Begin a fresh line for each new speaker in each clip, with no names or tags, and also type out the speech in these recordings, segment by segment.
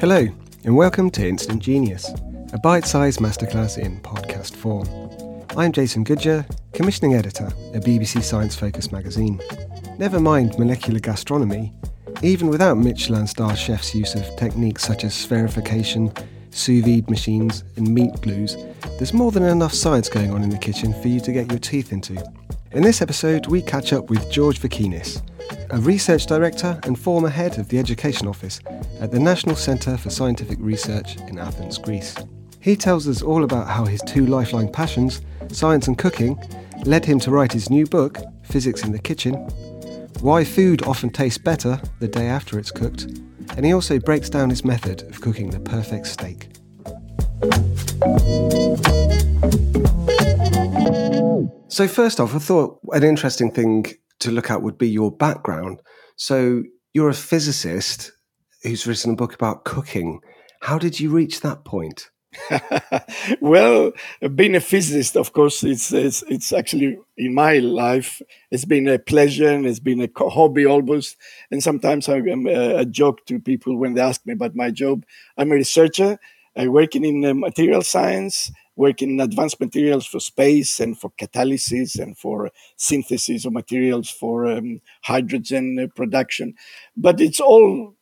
Hello, and welcome to Instant Genius, a bite sized masterclass in podcast form. I'm Jason Goodyer, commissioning editor at BBC Science Focus magazine. Never mind molecular gastronomy, even without Michelin star chefs' use of techniques such as spherification, sous vide machines, and meat glues, there's more than enough science going on in the kitchen for you to get your teeth into. In this episode, we catch up with George Vekinis, a research director and former head of the Education Office at the National Centre for Scientific Research in Athens, Greece. He tells us all about how his two lifelong passions, science and cooking, led him to write his new book, Physics in the Kitchen, why food often tastes better the day after it's cooked, and he also breaks down his method of cooking the perfect steak. So, first off, I thought an interesting thing to look at would be your background. So you're a physicist who's written a book about cooking. How did you reach that point?
well, being a physicist, of course, it's, it's, it's actually in my life. It's been a pleasure and it's been a hobby almost. And sometimes I am a joke to people when they ask me about my job. I'm a researcher. I'm working in uh, material science working in advanced materials for space and for catalysis and for synthesis of materials for um, hydrogen uh, production. But it's all,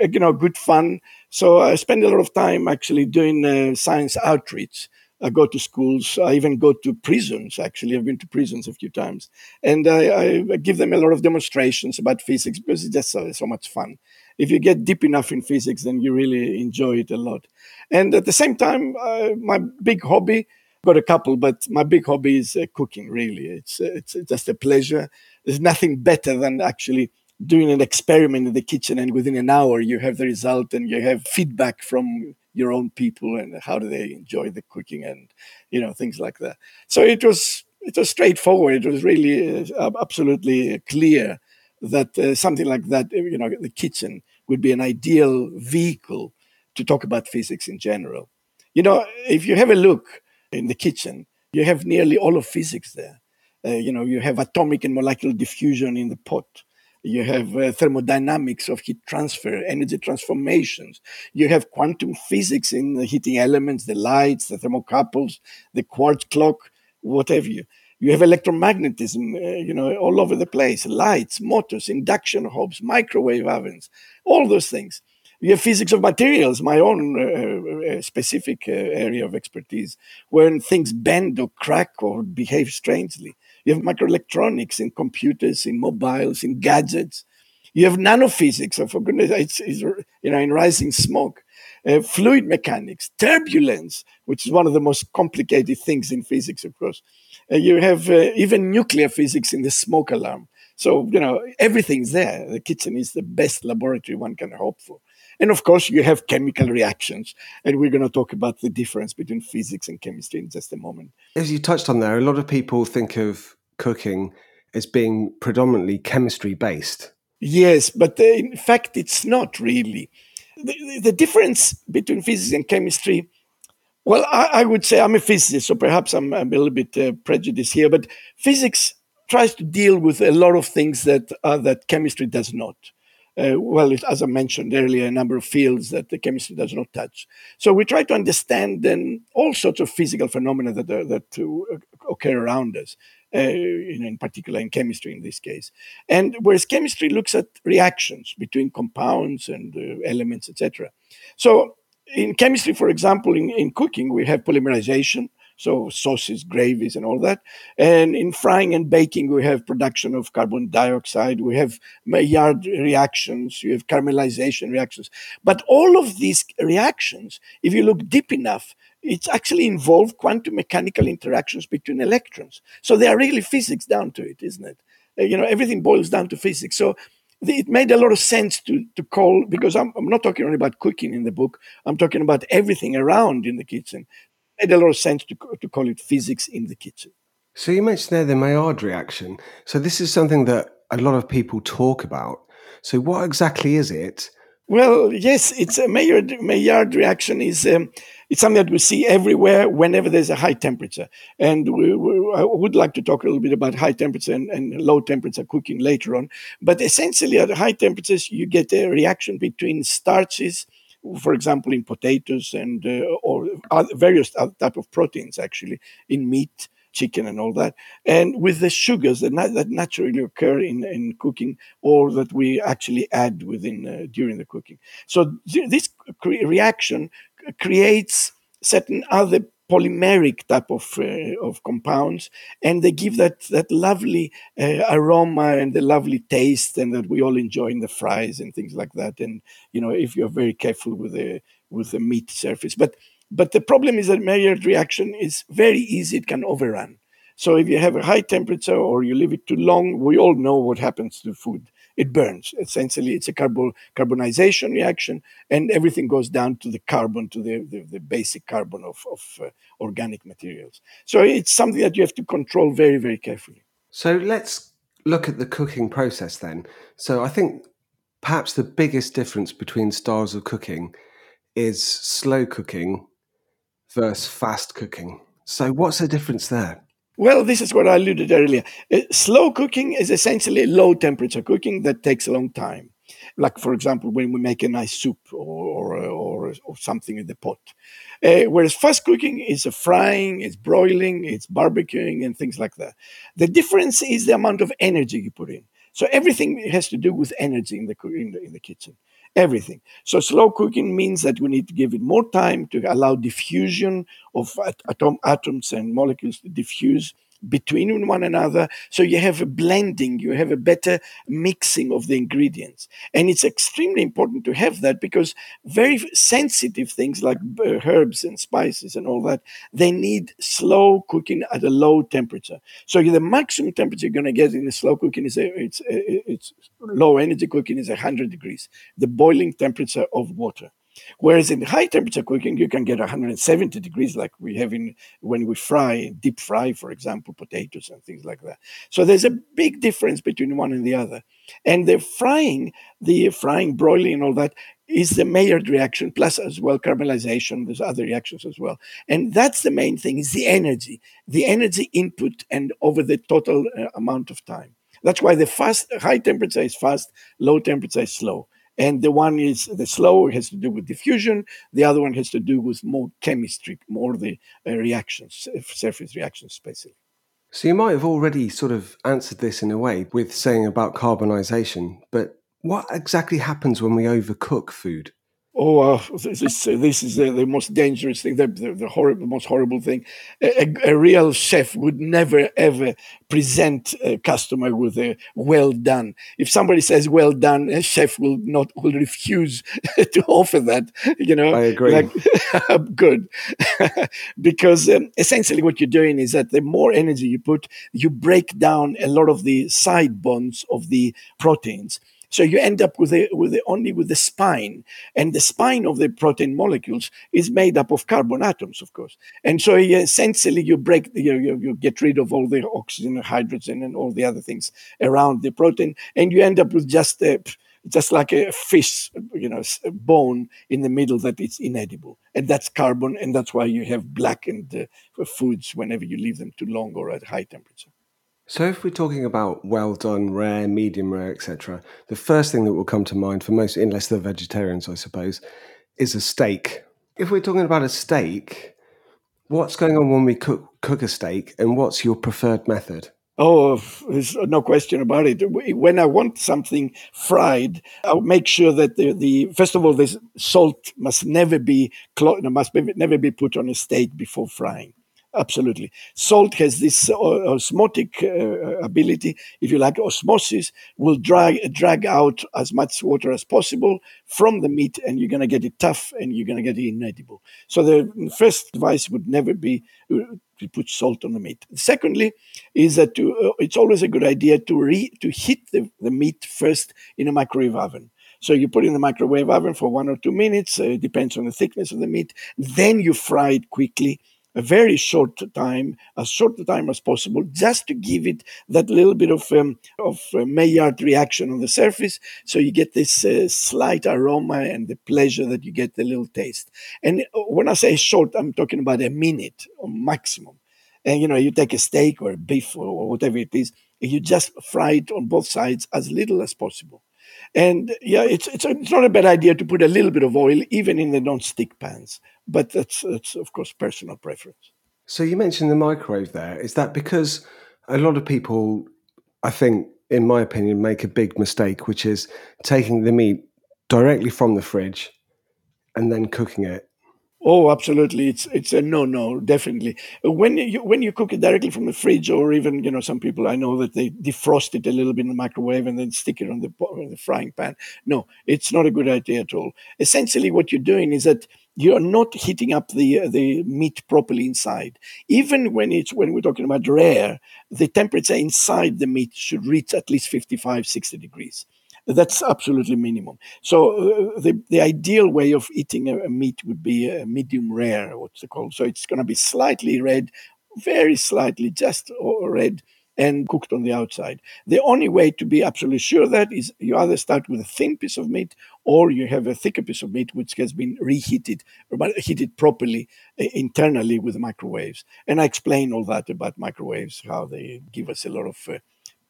you know, good fun. So I spend a lot of time actually doing uh, science outreach. I go to schools. I even go to prisons. Actually, I've been to prisons a few times, and I, I give them a lot of demonstrations about physics because it's just so, so much fun if you get deep enough in physics, then you really enjoy it a lot. And at the same time, uh, my big hobby, got a couple, but my big hobby is uh, cooking. Really, it's it's just a pleasure. There's nothing better than actually doing an experiment in the kitchen, and within an hour you have the result, and you have feedback from your own people and how do they enjoy the cooking, and you know things like that. So it was it was straightforward. It was really uh, absolutely clear that uh, something like that, you know, the kitchen would be an ideal vehicle to talk about physics in general. You know, if you have a look in the kitchen, you have nearly all of physics there. Uh, you know, you have atomic and molecular diffusion in the pot. You have uh, thermodynamics of heat transfer, energy transformations. You have quantum physics in the heating elements, the lights, the thermocouples, the quartz clock, whatever you. You have electromagnetism, uh, you know, all over the place. Lights, motors, induction hobs, microwave ovens, all those things. You have physics of materials, my own uh, uh, specific uh, area of expertise, when things bend or crack or behave strangely. You have microelectronics in computers, in mobiles, in gadgets. You have nanophysics, oh, for goodness, it's, it's, you know, in rising smoke. Uh, fluid mechanics, turbulence, which is one of the most complicated things in physics, of course. You have uh, even nuclear physics in the smoke alarm. So, you know, everything's there. The kitchen is the best laboratory one can hope for. And of course, you have chemical reactions. And we're going to talk about the difference between physics and chemistry in just a moment.
As you touched on there, a lot of people think of cooking as being predominantly chemistry based.
Yes, but uh, in fact, it's not really the, the difference between physics and chemistry well, I, I, would say I'm a physicist, so perhaps I'm, I'm a little bit uh, prejudiced here, but physics tries to deal with a lot of things that uh, that chemistry does not. Uh, well, as I mentioned earlier, a number of fields that the chemistry does not touch. So we try to understand then all sorts of physical phenomena that are, that uh, occur around us, uh, in, in, particular in chemistry in this case. And whereas chemistry looks at reactions between compounds and uh, elements, etc. So in chemistry, for example, in, in cooking, we have polymerization, so sauces, gravies, and all that. And in frying and baking, we have production of carbon dioxide, we have Maillard reactions, you have caramelization reactions. But all of these reactions, if you look deep enough, it's actually involved quantum mechanical interactions between electrons. So they are really physics down to it, isn't it? Uh, you know, everything boils down to physics. So it made a lot of sense to to call because I'm, I'm not talking only about cooking in the book. I'm talking about everything around in the kitchen. It made a lot of sense to to call it physics in the kitchen.
So you mentioned there the Maillard reaction. So this is something that a lot of people talk about. So what exactly is it?
Well, yes, it's a Maillard, Maillard reaction is um, it's something that we see everywhere whenever there's a high temperature. And we, we, I would like to talk a little bit about high temperature and, and, low temperature cooking later on. But essentially, at high temperatures, you get a reaction between starches, for example, in potatoes and uh, or various type of proteins, actually in meat chicken and all that, and with the sugars that, na- that naturally occur in, in cooking or that we actually add within uh, during the cooking. So th- this cre- reaction creates certain other polymeric type of uh, of compounds, and they give that that lovely uh, aroma and the lovely taste, and that we all enjoy in the fries and things like that. And you know, if you're very careful with the with the meat surface, but but the problem is that Maillard reaction is very easy; it can overrun. So if you have a high temperature or you leave it too long, we all know what happens to food it burns. Essentially, it's a carbon carbonization reaction, and everything goes down to the carbon, to the, the, the basic carbon of, of uh, organic materials. So it's something that you have to control very, very carefully.
So let's look at the cooking process then. So I think perhaps the biggest difference between styles of cooking is slow cooking versus fast cooking. So what's the difference there?
Well, this is what I alluded earlier. Uh, slow cooking is essentially low temperature cooking that takes a long time. Like, for example, when we make a nice soup or, or, or, something in the pot. Uh, whereas fast cooking is a frying, it's broiling, it's barbecuing, and things like that. The difference is the amount of energy you put in. So everything has to do with energy in the, in the, in the kitchen everything. So slow cooking means that we need to give it more time to allow diffusion of atom, atoms and molecules to diffuse between one another. So you have a blending, you have a better mixing of the ingredients. And it's extremely important to have that because very sensitive things like herbs and spices and all that, they need slow cooking at a low temperature. So the maximum temperature you're going to get in a slow cooking is a, it's, it's low energy cooking is 100 degrees, the boiling temperature of water. Whereas in high temperature cooking, you can get 170 degrees, like we have in when we fry, deep fry, for example, potatoes and things like that. So there's a big difference between one and the other. And the frying, the frying, broiling, and all that is the Maillard reaction, plus as well caramelization. There's other reactions as well. And that's the main thing is the energy, the energy input and over the total uh, amount of time. That's why the fast, high temperature is fast, low temperature is slow. And the one is the slower has to do with diffusion. The other one has to do with more chemistry, more the uh, reactions, surface reactions, basically.
So you might have already sort of answered this in a way with saying about carbonization, but what exactly happens when we overcook food?
Oh, uh, this, this is the, the, most dangerous thing, the, the, the horrible, most horrible thing. A, a, real chef would never ever present a customer with a well done. If somebody says well done, a chef will not will refuse to offer that. You know,
I agree.
Like, good, because um, essentially what you're doing is that the more energy you put, you break down a lot of the side bonds of the proteins so you end up with with only with the spine, and the spine of the protein molecules is made up of carbon atoms, of course. And so essentially, you break, you, you, you get rid of all the oxygen, and hydrogen, and all the other things around the protein, and you end up with just a just like a fish, you know, bone in the middle that is inedible. And that's carbon, and that's why you have blackened uh, foods whenever you leave them too long or at high temperature.
So, if we're talking about well done, rare, medium rare, etc., the first thing that will come to mind for most, unless they're vegetarians, I suppose, is a steak. If we're talking about a steak, what's going on when we cook, cook a steak, and what's your preferred method?
Oh, there's no question about it. When I want something fried, I'll make sure that the, the first of all, the salt must never be must never be put on a steak before frying. Absolutely. Salt has this uh, osmotic uh, ability, if you like, osmosis will drag, drag out as much water as possible from the meat, and you're going to get it tough and you're going to get it inedible. So, the first advice would never be uh, to put salt on the meat. Secondly, is that to, uh, it's always a good idea to, re, to heat the, the meat first in a microwave oven. So you put it in the microwave oven for one or two minutes, uh, depends on the thickness of the meat. Then you fry it quickly a very short time, as short a time as possible, just to give it that little bit of um, of uh, Maillard reaction on the surface, so you get this uh, slight aroma and the pleasure that you get the little taste. And uh, when I say short, I'm talking about a minute or maximum. And you know, you take a steak or a beef or whatever it is, you just fry it on both sides as little as possible. And yeah, it's, it's, it's not a bad idea to put a little bit of oil even in the non-stick pans, but that's, that's of course personal preference.
So you mentioned the microwave there. Is that because a lot of people, I think, in my opinion, make a big mistake, which is taking the meat directly from the fridge and then cooking it
Oh, absolutely! It's it's a no, no, definitely. When you when you cook it directly from the fridge, or even you know, some people I know that they defrost it a little bit in the microwave and then stick it on the on the frying pan. No, it's not a good idea at all. Essentially, what you're doing is that you are not heating up the the meat properly inside. Even when it's when we're talking about rare, the temperature inside the meat should reach at least 55, 60 degrees. That's absolutely minimum. So uh, the the ideal way of eating a, a meat would be a medium rare, what's it called? So it's going to be slightly red, very slightly, just red, and cooked on the outside. The only way to be absolutely sure that is you either start with a thin piece of meat or you have a thicker piece of meat which has been reheated or heated properly uh, internally with microwaves. And I explain all that about microwaves, how they give us a lot of uh,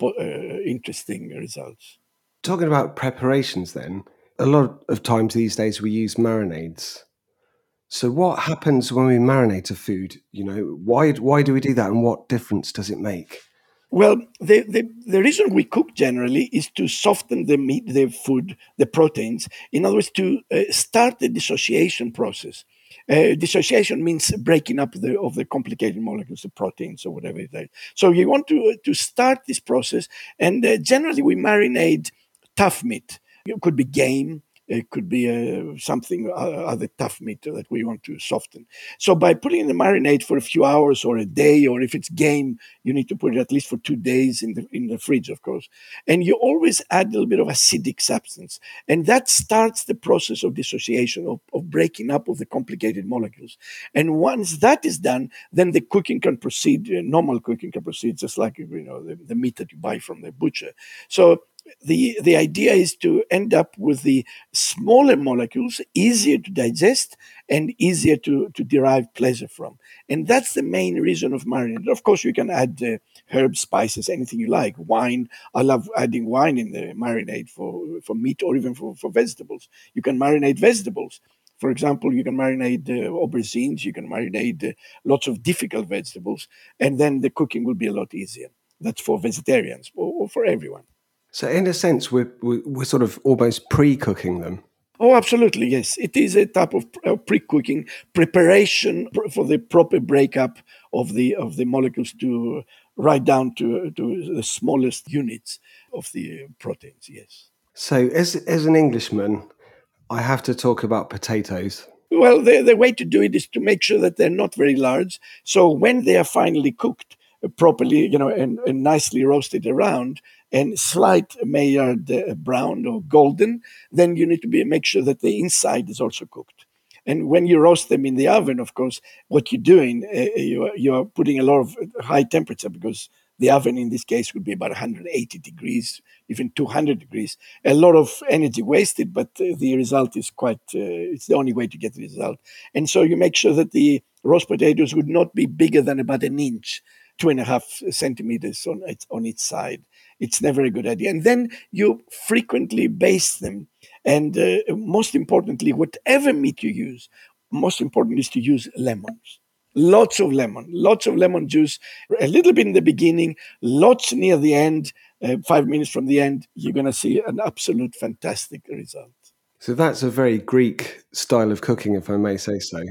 uh, interesting results.
Talking about preparations, then, a lot of times these days we use marinades. So, what happens when we marinate a food? You know, why why do we do that, and what difference does it make?
Well, the, the, the reason we cook generally is to soften the meat, the food, the proteins. In other words, to uh, start the dissociation process. Uh, dissociation means breaking up the, of the complicated molecules, the proteins or whatever it is. So you want to uh, to start this process, and uh, generally we marinate tough meat. It could be game, it could be uh, something uh, other tough meat that we want to soften. So by putting in the marinade for a few hours or a day, or if it's game, you need to put it at least for two days in the in the fridge, of course. And you always add a little bit of acidic substance, and that starts the process of dissociation of, of breaking up of the complicated molecules. And once that is done, then the cooking can proceed. Uh, normal cooking can proceed, just like you know the, the meat that you buy from the butcher. So the, the idea is to end up with the smaller molecules, easier to digest and easier to, to derive pleasure from. And that's the main reason of marinade. Of course, you can add uh, herbs, spices, anything you like. Wine, I love adding wine in the marinade for, for meat or even for, for vegetables. You can marinate vegetables. For example, you can marinate uh, aubergines, you can marinate uh, lots of difficult vegetables, and then the cooking will be a lot easier. That's for vegetarians or, or for everyone.
So, in a sense, we're, we're sort of almost pre cooking them.
Oh, absolutely, yes. It is a type of pre cooking preparation for the proper breakup of the of the molecules to right down to to the smallest units of the proteins. Yes.
So, as as an Englishman, I have to talk about potatoes.
Well, the, the way to do it is to make sure that they're not very large. So when they are finally cooked uh, properly, you know, and, and nicely roasted around, and slight Maillard uh, brown or golden, then you need to be, make sure that the inside is also cooked. And when you roast them in the oven, of course, what you're doing, uh, you, are, you are putting a lot of high temperature because The oven in this case would be about 180 degrees, even 200 degrees. A lot of energy wasted, but uh, the result is quite, uh, it's the only way to get the result. And so you make sure that the roast potatoes would not be bigger than about an inch, two and a half centimeters on its, on its side. It's never a good idea. And then you frequently baste them. And uh, most importantly, whatever meat you use, most important is to use lemons lots of lemon, lots of lemon juice, a little bit in the beginning, lots near the end, uh, five minutes from the end, you're going to see an absolute fantastic result.
So that's a very Greek style of cooking, if I may say so.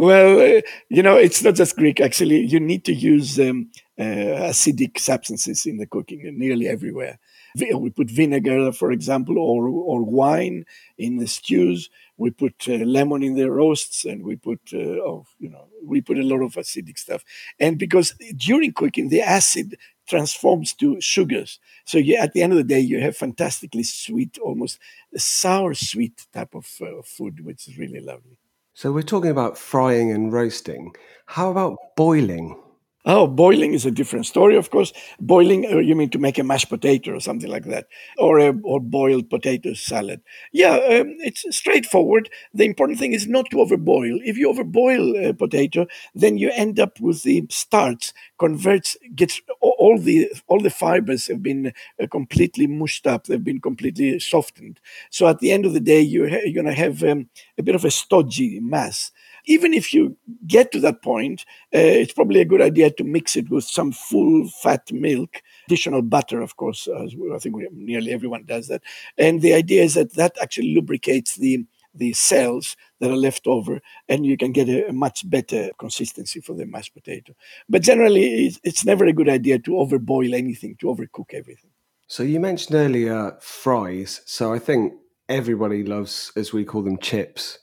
Well, uh, you know, it's not just Greek. Actually, you need to use um, uh, acidic substances in the cooking nearly everywhere. We put vinegar, for example, or or wine in the stews we put uh, lemon in the roasts and we put uh, oh, you know we put a lot of acidic stuff and because during cooking the acid transforms to sugars so you, at the end of the day you have fantastically sweet almost sour sweet type of uh, food which is really lovely
so we're talking about frying and roasting. How about boiling
Oh, boiling is a different story, of course. Boiling, uh, you mean to make a mashed potato or something like that, or a or boiled potato salad. Yeah, um, it's straightforward. The important thing is not to overboil. If you overboil a potato, then you end up with the starch converts gets all the all the fibers have been uh, completely mushed up. They've been completely softened. So at the end of the day, you're, you're going to have um, a bit of a stodgy mass even if you get to that point, uh, it's probably a good idea to mix it with some full fat milk, additional butter, of course. As I think we, nearly everyone does that. And the idea is that that actually lubricates the the cells that are left over, and you can get a, a much better consistency for the mashed potato. But generally, it's, it's never a good idea to overboil anything, to overcook everything.
So you mentioned earlier fries. So I think everybody loves, as we call them, chips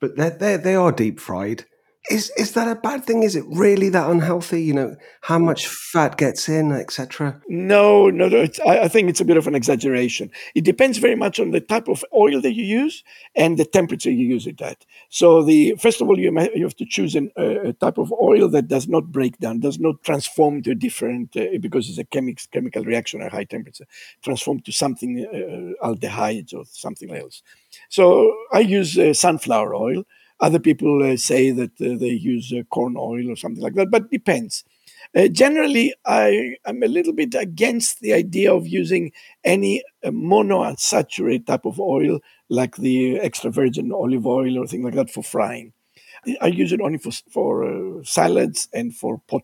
but they're, they're, they are deep fried. Is is that a bad thing? Is it really that unhealthy? You know how much fat gets in, etc.
No, no, no. I, I, think it's a bit of an exaggeration. It depends very much on the type of oil that you use and the temperature you use it at. So the first of all, you, may, you have to choose an, uh, a type of oil that does not break down, does not transform to different uh, because it's a chemical chemical reaction at high temperature, transform to something uh, aldehydes or something else. So I use uh, sunflower oil. Other people uh, say that uh, they use uh, corn oil or something like that, but depends. Uh, generally, I am a little bit against the idea of using any uh, monounsaturated type of oil like the extra virgin olive oil or thing like that for frying. I use it only for for salads and for pot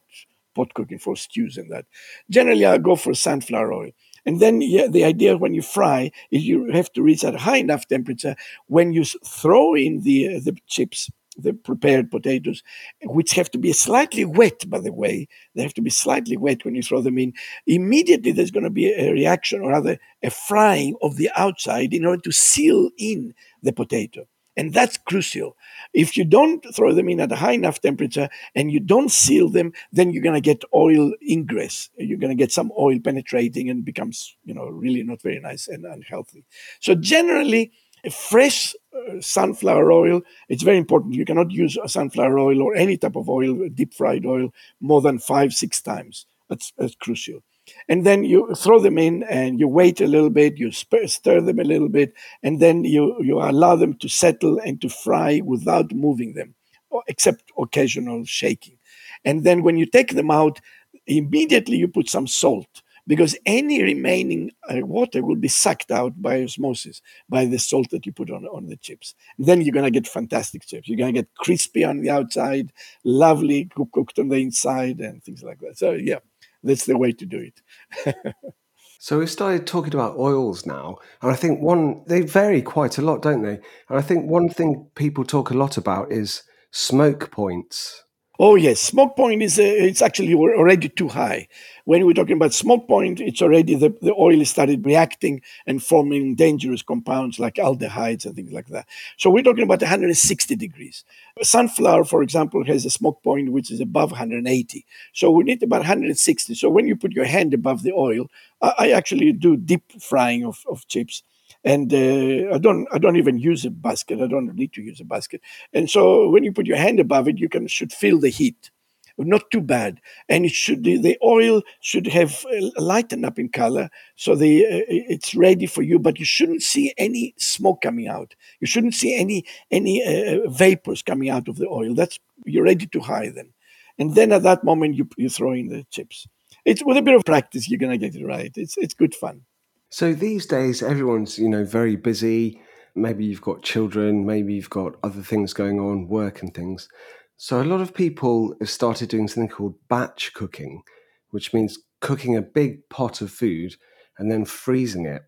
pot cooking for stews and that. Generally, I go for sunflower oil. And then yeah, the idea when you fry is you have to reach a high enough temperature when you throw in the, uh, the chips, the prepared potatoes, which have to be slightly wet, by the way. They have to be slightly wet when you throw them in. Immediately, there's going to be a reaction, or rather, a frying of the outside in order to seal in the potato. And that's crucial. If you don't throw them in at a high enough temperature and you don't seal them, then you're going to get oil ingress. You're going to get some oil penetrating and becomes, you know, really not very nice and unhealthy. So generally, a fresh uh, sunflower oil, it's very important. You cannot use a sunflower oil or any type of oil, deep fried oil, more than five, six times. That's, that's crucial and then you throw them in and you wait a little bit you stir them a little bit and then you you allow them to settle and to fry without moving them except occasional shaking and then when you take them out immediately you put some salt because any remaining uh, water will be sucked out by osmosis by the salt that you put on, on the chips. And then you're going to get fantastic chips. You're going to get crispy on the outside, lovely cooked on the inside, and things like that. So, yeah, that's the way to do it.
so we've started talking about oils now, and I think one they vary quite a lot, don't they? And I think one thing people talk a lot about is smoke points.
Oh yes, smoke point is uh, it's actually already too high. When we're talking about smoke point, it's already the, the oil started reacting and forming dangerous compounds like aldehydes and things like that. So we're talking about 160 degrees. Sunflower, for example, has a smoke point which is above 180. So we need about 160. So when you put your hand above the oil, I, I actually do deep frying of, of chips and uh, I don't I don't even use a basket. I don't need to use a basket. And so when you put your hand above it, you can should feel the heat. not too bad, and it should the oil should have uh, lightened up in color, so the uh, it's ready for you. But you shouldn't see any smoke coming out. You shouldn't see any any uh, vapors coming out of the oil. That's you're ready to hide them, and then at that moment you you throw in the chips. It's with a bit of practice you're gonna get it right. It's it's good fun.
So these days, everyone's you know very busy. Maybe you've got children. Maybe you've got other things going on, work and things. So a lot of people have started doing something called batch cooking, which means cooking a big pot of food and then freezing it.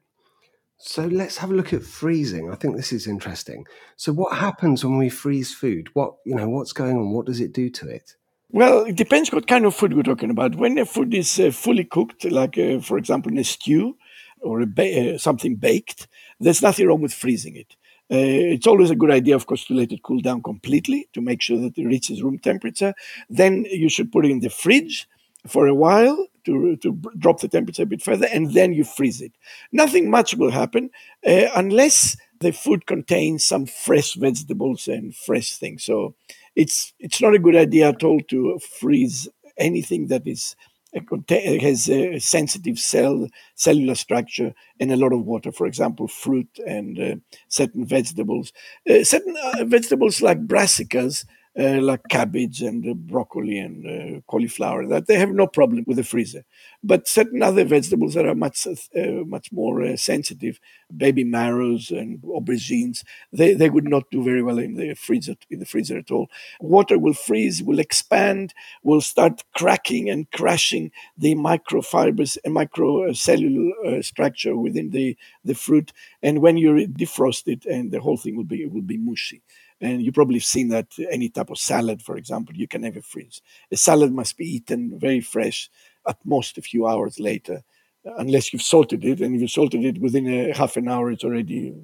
So let's have a look at freezing. I think this is interesting. So what happens when we freeze food? What you know, what's going on? What does it do to it?
Well, it depends what kind of food we're talking about. When the food is uh, fully cooked, like uh, for example in a stew or ba- uh, something baked, there's nothing wrong with freezing it. Uh, it's always a good idea, of course, to let it cool down completely to make sure that it reaches room temperature. Then you should put it in the fridge for a while to, to drop the temperature a bit further, and then you freeze it. Nothing much will happen uh, unless the food contains some fresh vegetables and fresh things. So it's it's not a good idea at all to freeze anything that is has a sensitive cell cellular structure and a lot of water. For example, fruit and uh, certain vegetables. Uh, certain uh, vegetables like brassicas uh, like cabbage and uh, broccoli and uh, cauliflower that they have no problem with the freezer. But certain other vegetables that are much uh, much more sensitive baby marrows and aubergines they, they would not do very well in the freezer in the freezer at all. Water will freeze will expand will start cracking and crashing the microfibers and microcellular structure within the the fruit. And when you defrost it and the whole thing will be will be mushy and you probably have seen that any type of salad, for example, you can never freeze. A salad must be eaten very fresh, at most a few hours later, uh, unless you've salted it. And if you salted it within a half an hour, it's already,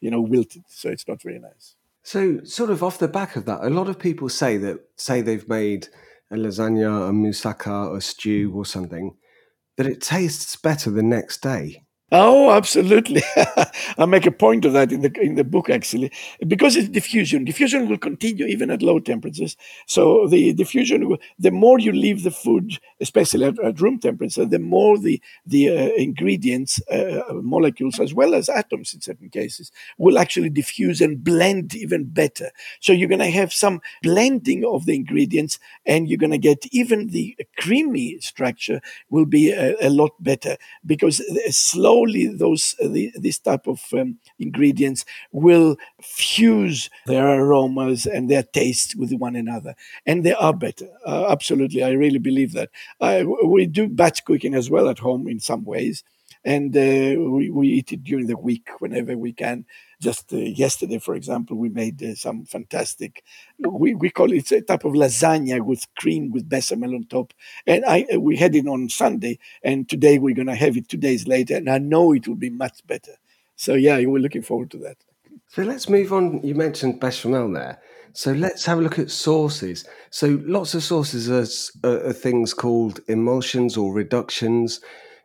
you know, wilted. So it's not very nice.
So, sort of off the back of that, a lot of people say that say they've made a lasagna, a moussaka, a stew, or something, that it tastes better the next day.
Oh, absolutely. I make a point of that in the in the book actually, because it's diffusion. Diffusion will continue even at low temperatures. So the diffusion, the more you leave the food, especially at, at room temperature, the more the the uh, ingredients, uh, molecules as well as atoms in certain cases, will actually diffuse and blend even better. So you're going to have some blending of the ingredients, and you're going to get even the creamy structure will be a, a lot better because slow slowly those uh, the, this type of um, ingredients will fuse their aromas and their tastes with one another, and they are better. Uh, absolutely, I really believe that. I, we do batch cooking as well at home in some ways, and uh, we, we eat it during the week whenever we can just uh, yesterday, for example, we made uh, some fantastic. We, we call it a type of lasagna with cream with bechamel on top, and I uh, we had it on Sunday, and today we're gonna have it two days later, and I know it will be much better. So yeah, we're looking forward to that.
So let's move on. You mentioned bechamel there. So let's have a look at sauces. So lots of sauces are, are, are things called emulsions or reductions.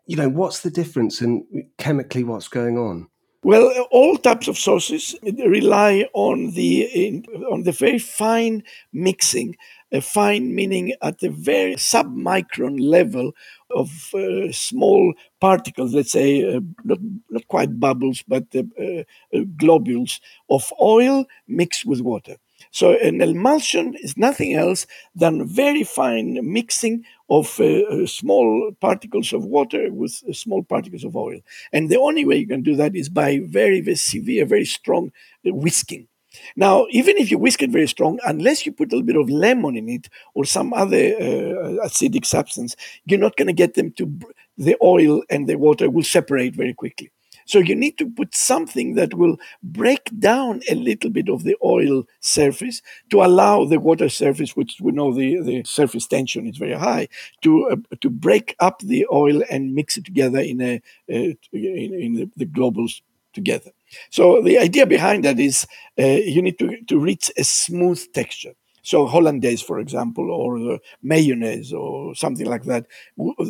You know, what's the difference and chemically what's going on?
Well, all types of sauces rely on the on the very fine mixing, a fine meaning at the very submicron level of uh, small particles, let's say uh, not not quite bubbles, but uh, uh globules of oil mixed with water. So an emulsion is nothing else than very fine mixing of uh, uh, small particles of water with uh, small particles of oil. And the only way you can do that is by very, very severe, very strong uh, whisking. Now, even if you whisk it very strong, unless you put a little bit of lemon in it or some other uh, acidic substance, you're not going to get them to, the oil and the water will separate very quickly. So you need to put something that will break down a little bit of the oil surface to allow the water surface, which we know the, the surface tension is very high, to uh, to break up the oil and mix it together in a uh, in, in the, the globules together. So the idea behind that is uh, you need to, to reach a smooth texture. So hollandaise, for example, or mayonnaise or something like that,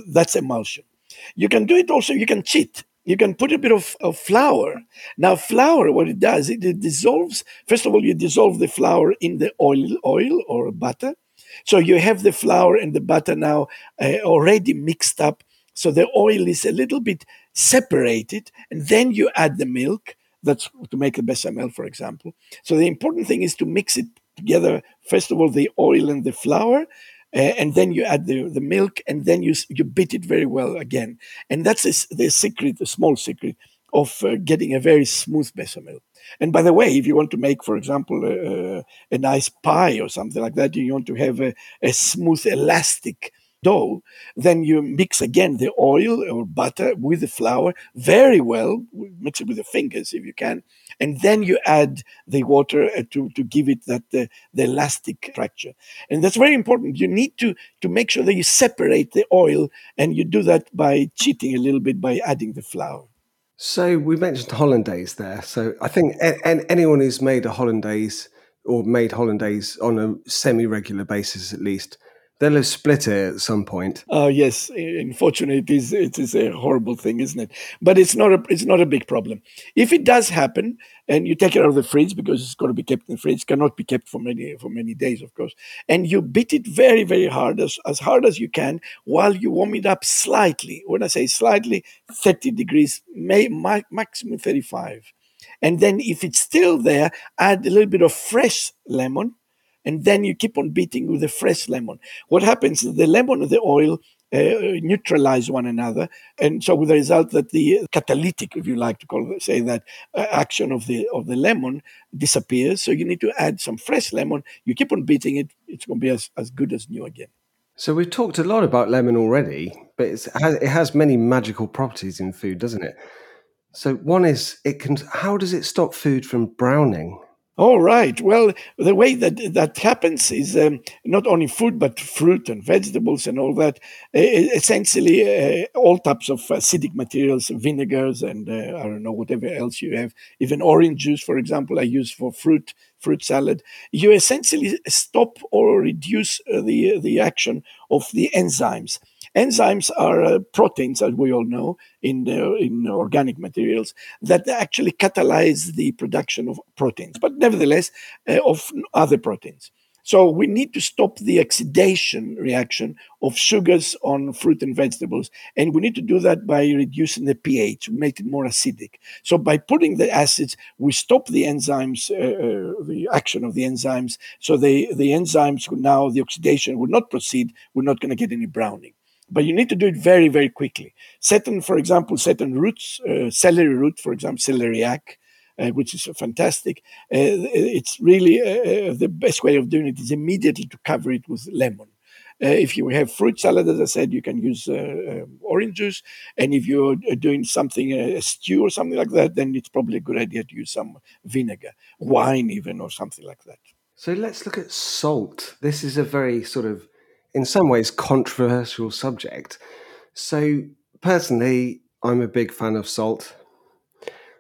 that's emulsion. You can do it also, you can cheat you can put a bit of, of flour. Now, flour, what it does, it, it, dissolves. First of all, you dissolve the flour in the oil, oil or butter. So you have the flour and the butter now uh, already mixed up. So the oil is a little bit separated, and then you add the milk. That's to make a bechamel, for example. So the important thing is to mix it together. First of all, the oil and the flour, and then you add the, the milk, and then you you beat it very well again. And that's a, the secret, the small secret of uh, getting a very smooth bechamel. And by the way, if you want to make, for example, a, a nice pie or something like that, you want to have a, a smooth, elastic dough, then you mix again the oil or butter with the flour very well. Mix it with the fingers if you can, and then you add the water uh, to, to give it that uh, the elastic structure. And that's very important. You need to to make sure that you separate the oil, and you do that by cheating a little bit by adding the flour.
So we mentioned hollandaise there. So I think anyone who's made a hollandaise or made hollandaise on a semi-regular basis at least They'll have split it at some point.
Oh yes, unfortunately, it is it is a horrible thing, isn't it? But it's not a it's not a big problem. If it does happen, and you take it out of the fridge because it's got to be kept in the fridge, cannot be kept for many for many days, of course, and you beat it very very hard as as hard as you can while you warm it up slightly. When I say slightly, thirty degrees, may, maximum thirty five, and then if it's still there, add a little bit of fresh lemon and then you keep on beating with the fresh lemon. What happens is the lemon and the oil uh, neutralize one another, and so with the result that the catalytic, if you like to call it, say that uh, action of the of the lemon disappears. So you need to add some fresh lemon. You keep on beating it; it's going to be as, as good as new again.
So we've talked a lot about lemon already, but it has many magical properties in food, doesn't it? So one is it can. How does it stop food from browning?
All right. Well, the way that that happens is um, not only food, but fruit and vegetables and all that. Uh, essentially, uh, all types of acidic materials, vinegars, and uh, I don't know whatever else you have. Even orange juice, for example, I use for fruit fruit salad. You essentially stop or reduce uh, the the action of the enzymes. Enzymes are uh, proteins, as we all know, in, the, in organic materials that actually catalyze the production of proteins, but nevertheless, uh, of other proteins. So we need to stop the oxidation reaction of sugars on fruit and vegetables. And we need to do that by reducing the pH, make it more acidic. So by putting the acids, we stop the enzymes, uh, uh, the action of the enzymes. So the, the enzymes now, the oxidation will not proceed. We're not going to get any browning but you need to do it very, very quickly. Certain, for example, certain roots, uh, celery root, for example, celeriac, uh, which is fantastic. Uh, it's really uh, uh, the best way of doing it is immediately to cover it with lemon. Uh, if you have fruit salad, as I said, you can use um, orange juice. And if you're doing something, a stew or something like that, then it's probably a good idea to use some vinegar, wine even, or something like that.
So let's look at salt. This is a very sort of in some ways, controversial subject. So, personally, I'm a big fan of salt.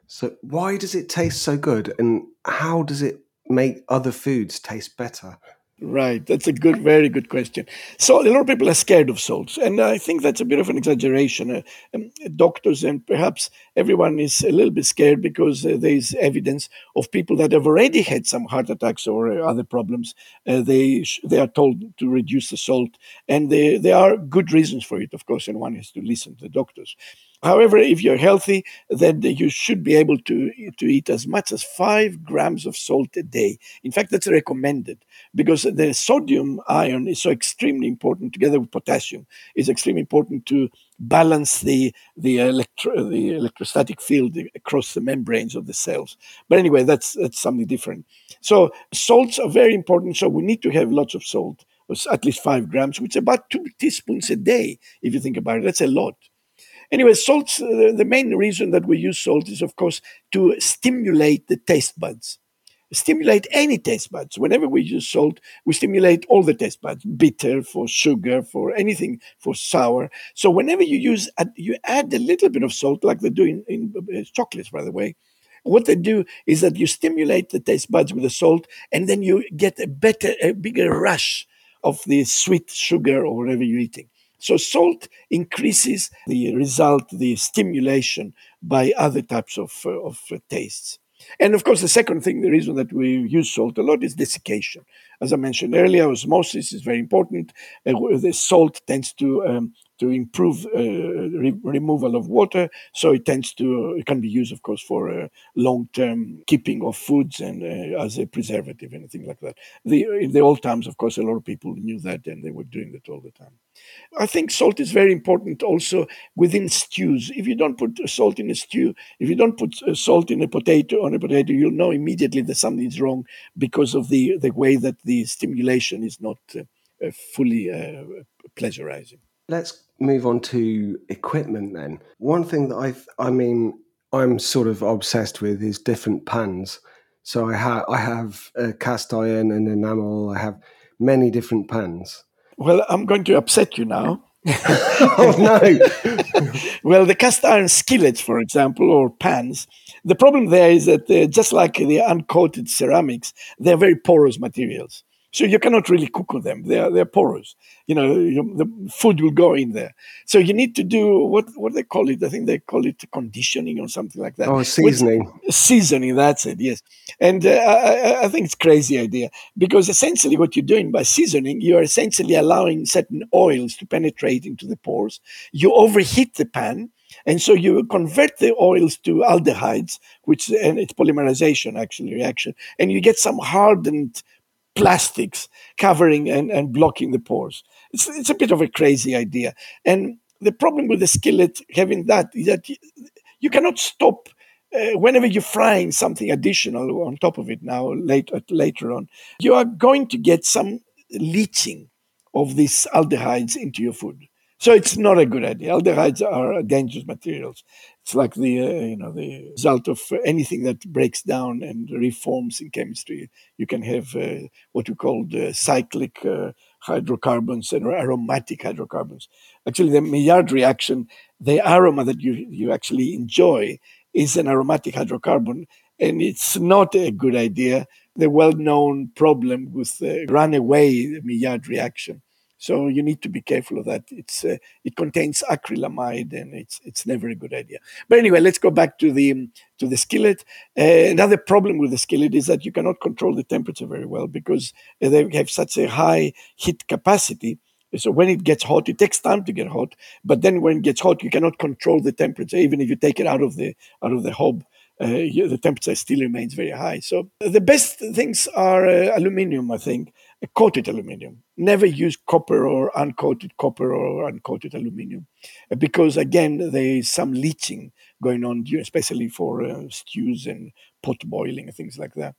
So, why does it taste so good, and how does it make other foods taste better?
Right, that's a good, very good question. So a lot of people are scared of salts, and I think that's a bit of an exaggeration. Uh, um, doctors and perhaps everyone is a little bit scared because uh, there is evidence of people that have already had some heart attacks or uh, other problems. Uh, they sh- they are told to reduce the salt, and they, there are good reasons for it, of course, and one has to listen to the doctors. However, if you're healthy, then you should be able to, to eat as much as five grams of salt a day. In fact, that's recommended because the sodium ion is so extremely important together with potassium. is extremely important to balance the the, electro, the electrostatic field across the membranes of the cells. But anyway, that's that's something different. So salts are very important. So we need to have lots of salt, at least five grams, which is about two teaspoons a day. If you think about it, that's a lot. Anyway, salt, uh, the main reason that we use salt is, of course, to stimulate the taste buds. Stimulate any taste buds. Whenever we use salt, we stimulate all the taste buds bitter, for sugar, for anything, for sour. So, whenever you use, you add a little bit of salt, like they do in, in uh, chocolates, by the way. What they do is that you stimulate the taste buds with the salt, and then you get a better, a bigger rush of the sweet sugar or whatever you're eating. So salt increases the result, the stimulation by other types of, uh, of uh, tastes. And of course, the second thing, the reason that we use salt a lot is desiccation. As I mentioned earlier, osmosis is very important. Uh, the salt tends to um, to improve uh, re- removal of water. So it tends to it can be used, of course, for uh, long-term keeping of foods and uh, as a preservative and things like that. The, in the old times, of course, a lot of people knew that and they were doing that all the time. I think salt is very important also within stews. If you don't put salt in a stew, if you don't put uh, salt in a potato on a potato, you'll know immediately that something's wrong because of the the way that the stimulation is not uh, uh, fully pleasurizing.
Let's move on to equipment then. One thing that I, I mean, I'm sort of obsessed with is different pans. So I have I have a cast iron and enamel. I have many different pans.
Well, I'm going to upset you now.
oh no!
well, the cast iron skillets, for example, or pans, the problem there is that uh, just like the uncoated ceramics, they're very porous materials. So you cannot really cook on them. They're they're porous. You know, you, the food will go in there. So you need to do what what they call it. I think they call it conditioning or something like that.
Oh, seasoning.
With, seasoning. That's it. Yes. And uh, I, I think it's crazy idea because essentially what you're doing by seasoning, you are essentially allowing certain oils to penetrate into the pores. You overheat the pan. And so you convert the oils to aldehydes, which and it's polymerization actually reaction, and you get some hardened plastics covering and, and blocking the pores. It's, it's a bit of a crazy idea. And the problem with the skillet having that is that you, cannot stop uh, whenever you're frying something additional on top of it now later later on you are going to get some leaching of these aldehydes into your food so it's not a good idea. Aldehydes are dangerous materials. It's like the uh, you know the result of anything that breaks down and reforms in chemistry. You can have uh, what we call the cyclic uh, hydrocarbons and aromatic hydrocarbons. Actually, the Maillard reaction, the aroma that you you actually enjoy is an aromatic hydrocarbon, and it's not a good idea. The well-known problem with the runaway Maillard reaction so you need to be careful of that. It's uh, it contains acrylamide, and it's it's never a good idea. But anyway, let's go back to the to the skillet. Uh, another problem with the skillet is that you cannot control the temperature very well because they have such a high heat capacity. So when it gets hot, it takes time to get hot. But then when it gets hot, you cannot control the temperature, even if you take it out of the out of the hob. Uh, the temperature still remains very high. So the best things are uh, aluminium, I think coated aluminium. Never use copper or uncoated copper or uncoated aluminium because, again, there is some leaching going on, especially for uh, stews and pot boiling and things like that.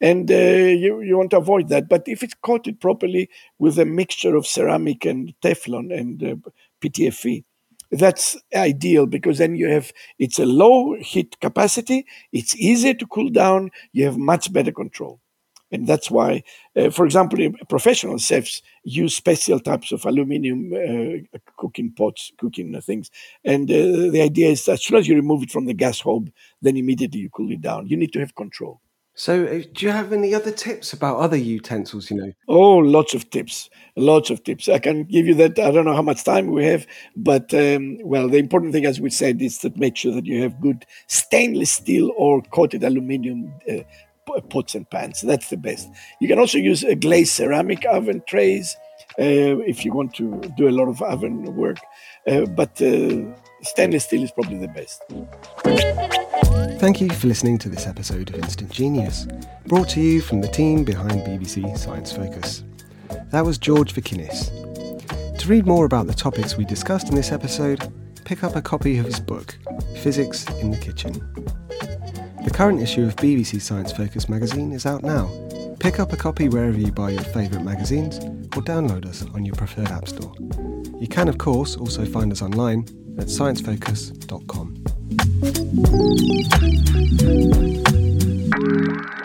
And uh, you, you want to avoid that. But if it's coated properly with a mixture of ceramic and Teflon and uh, PTFE, that's ideal because then you have it's a low heat capacity, it's easier to cool down, you have much better control. And that's why, uh, for example, professional chefs use special types of aluminum uh, cooking pots, cooking things. And uh, the idea is that as soon as you remove it from the gas hob, then immediately you cool it down. You need to have control.
So, uh, do you have any other tips about other utensils? You know,
oh, lots of tips, lots of tips. I can give you that. I don't know how much time we have, but um, well, the important thing, as we said, is to make sure that you have good stainless steel or coated aluminium uh, pots and pans. That's the best. You can also use a glazed ceramic oven trays uh, if you want to do a lot of oven work. Uh, but uh, stainless steel is probably the best.
Thank you for listening to this episode of Instant Genius, brought to you from the team behind BBC Science Focus. That was George Vekinis. To read more about the topics we discussed in this episode, pick up a copy of his book, Physics in the Kitchen. The current issue of BBC Science Focus magazine is out now. Pick up a copy wherever you buy your favourite magazines or download us on your preferred app store. You can, of course, also find us online at sciencefocus.com.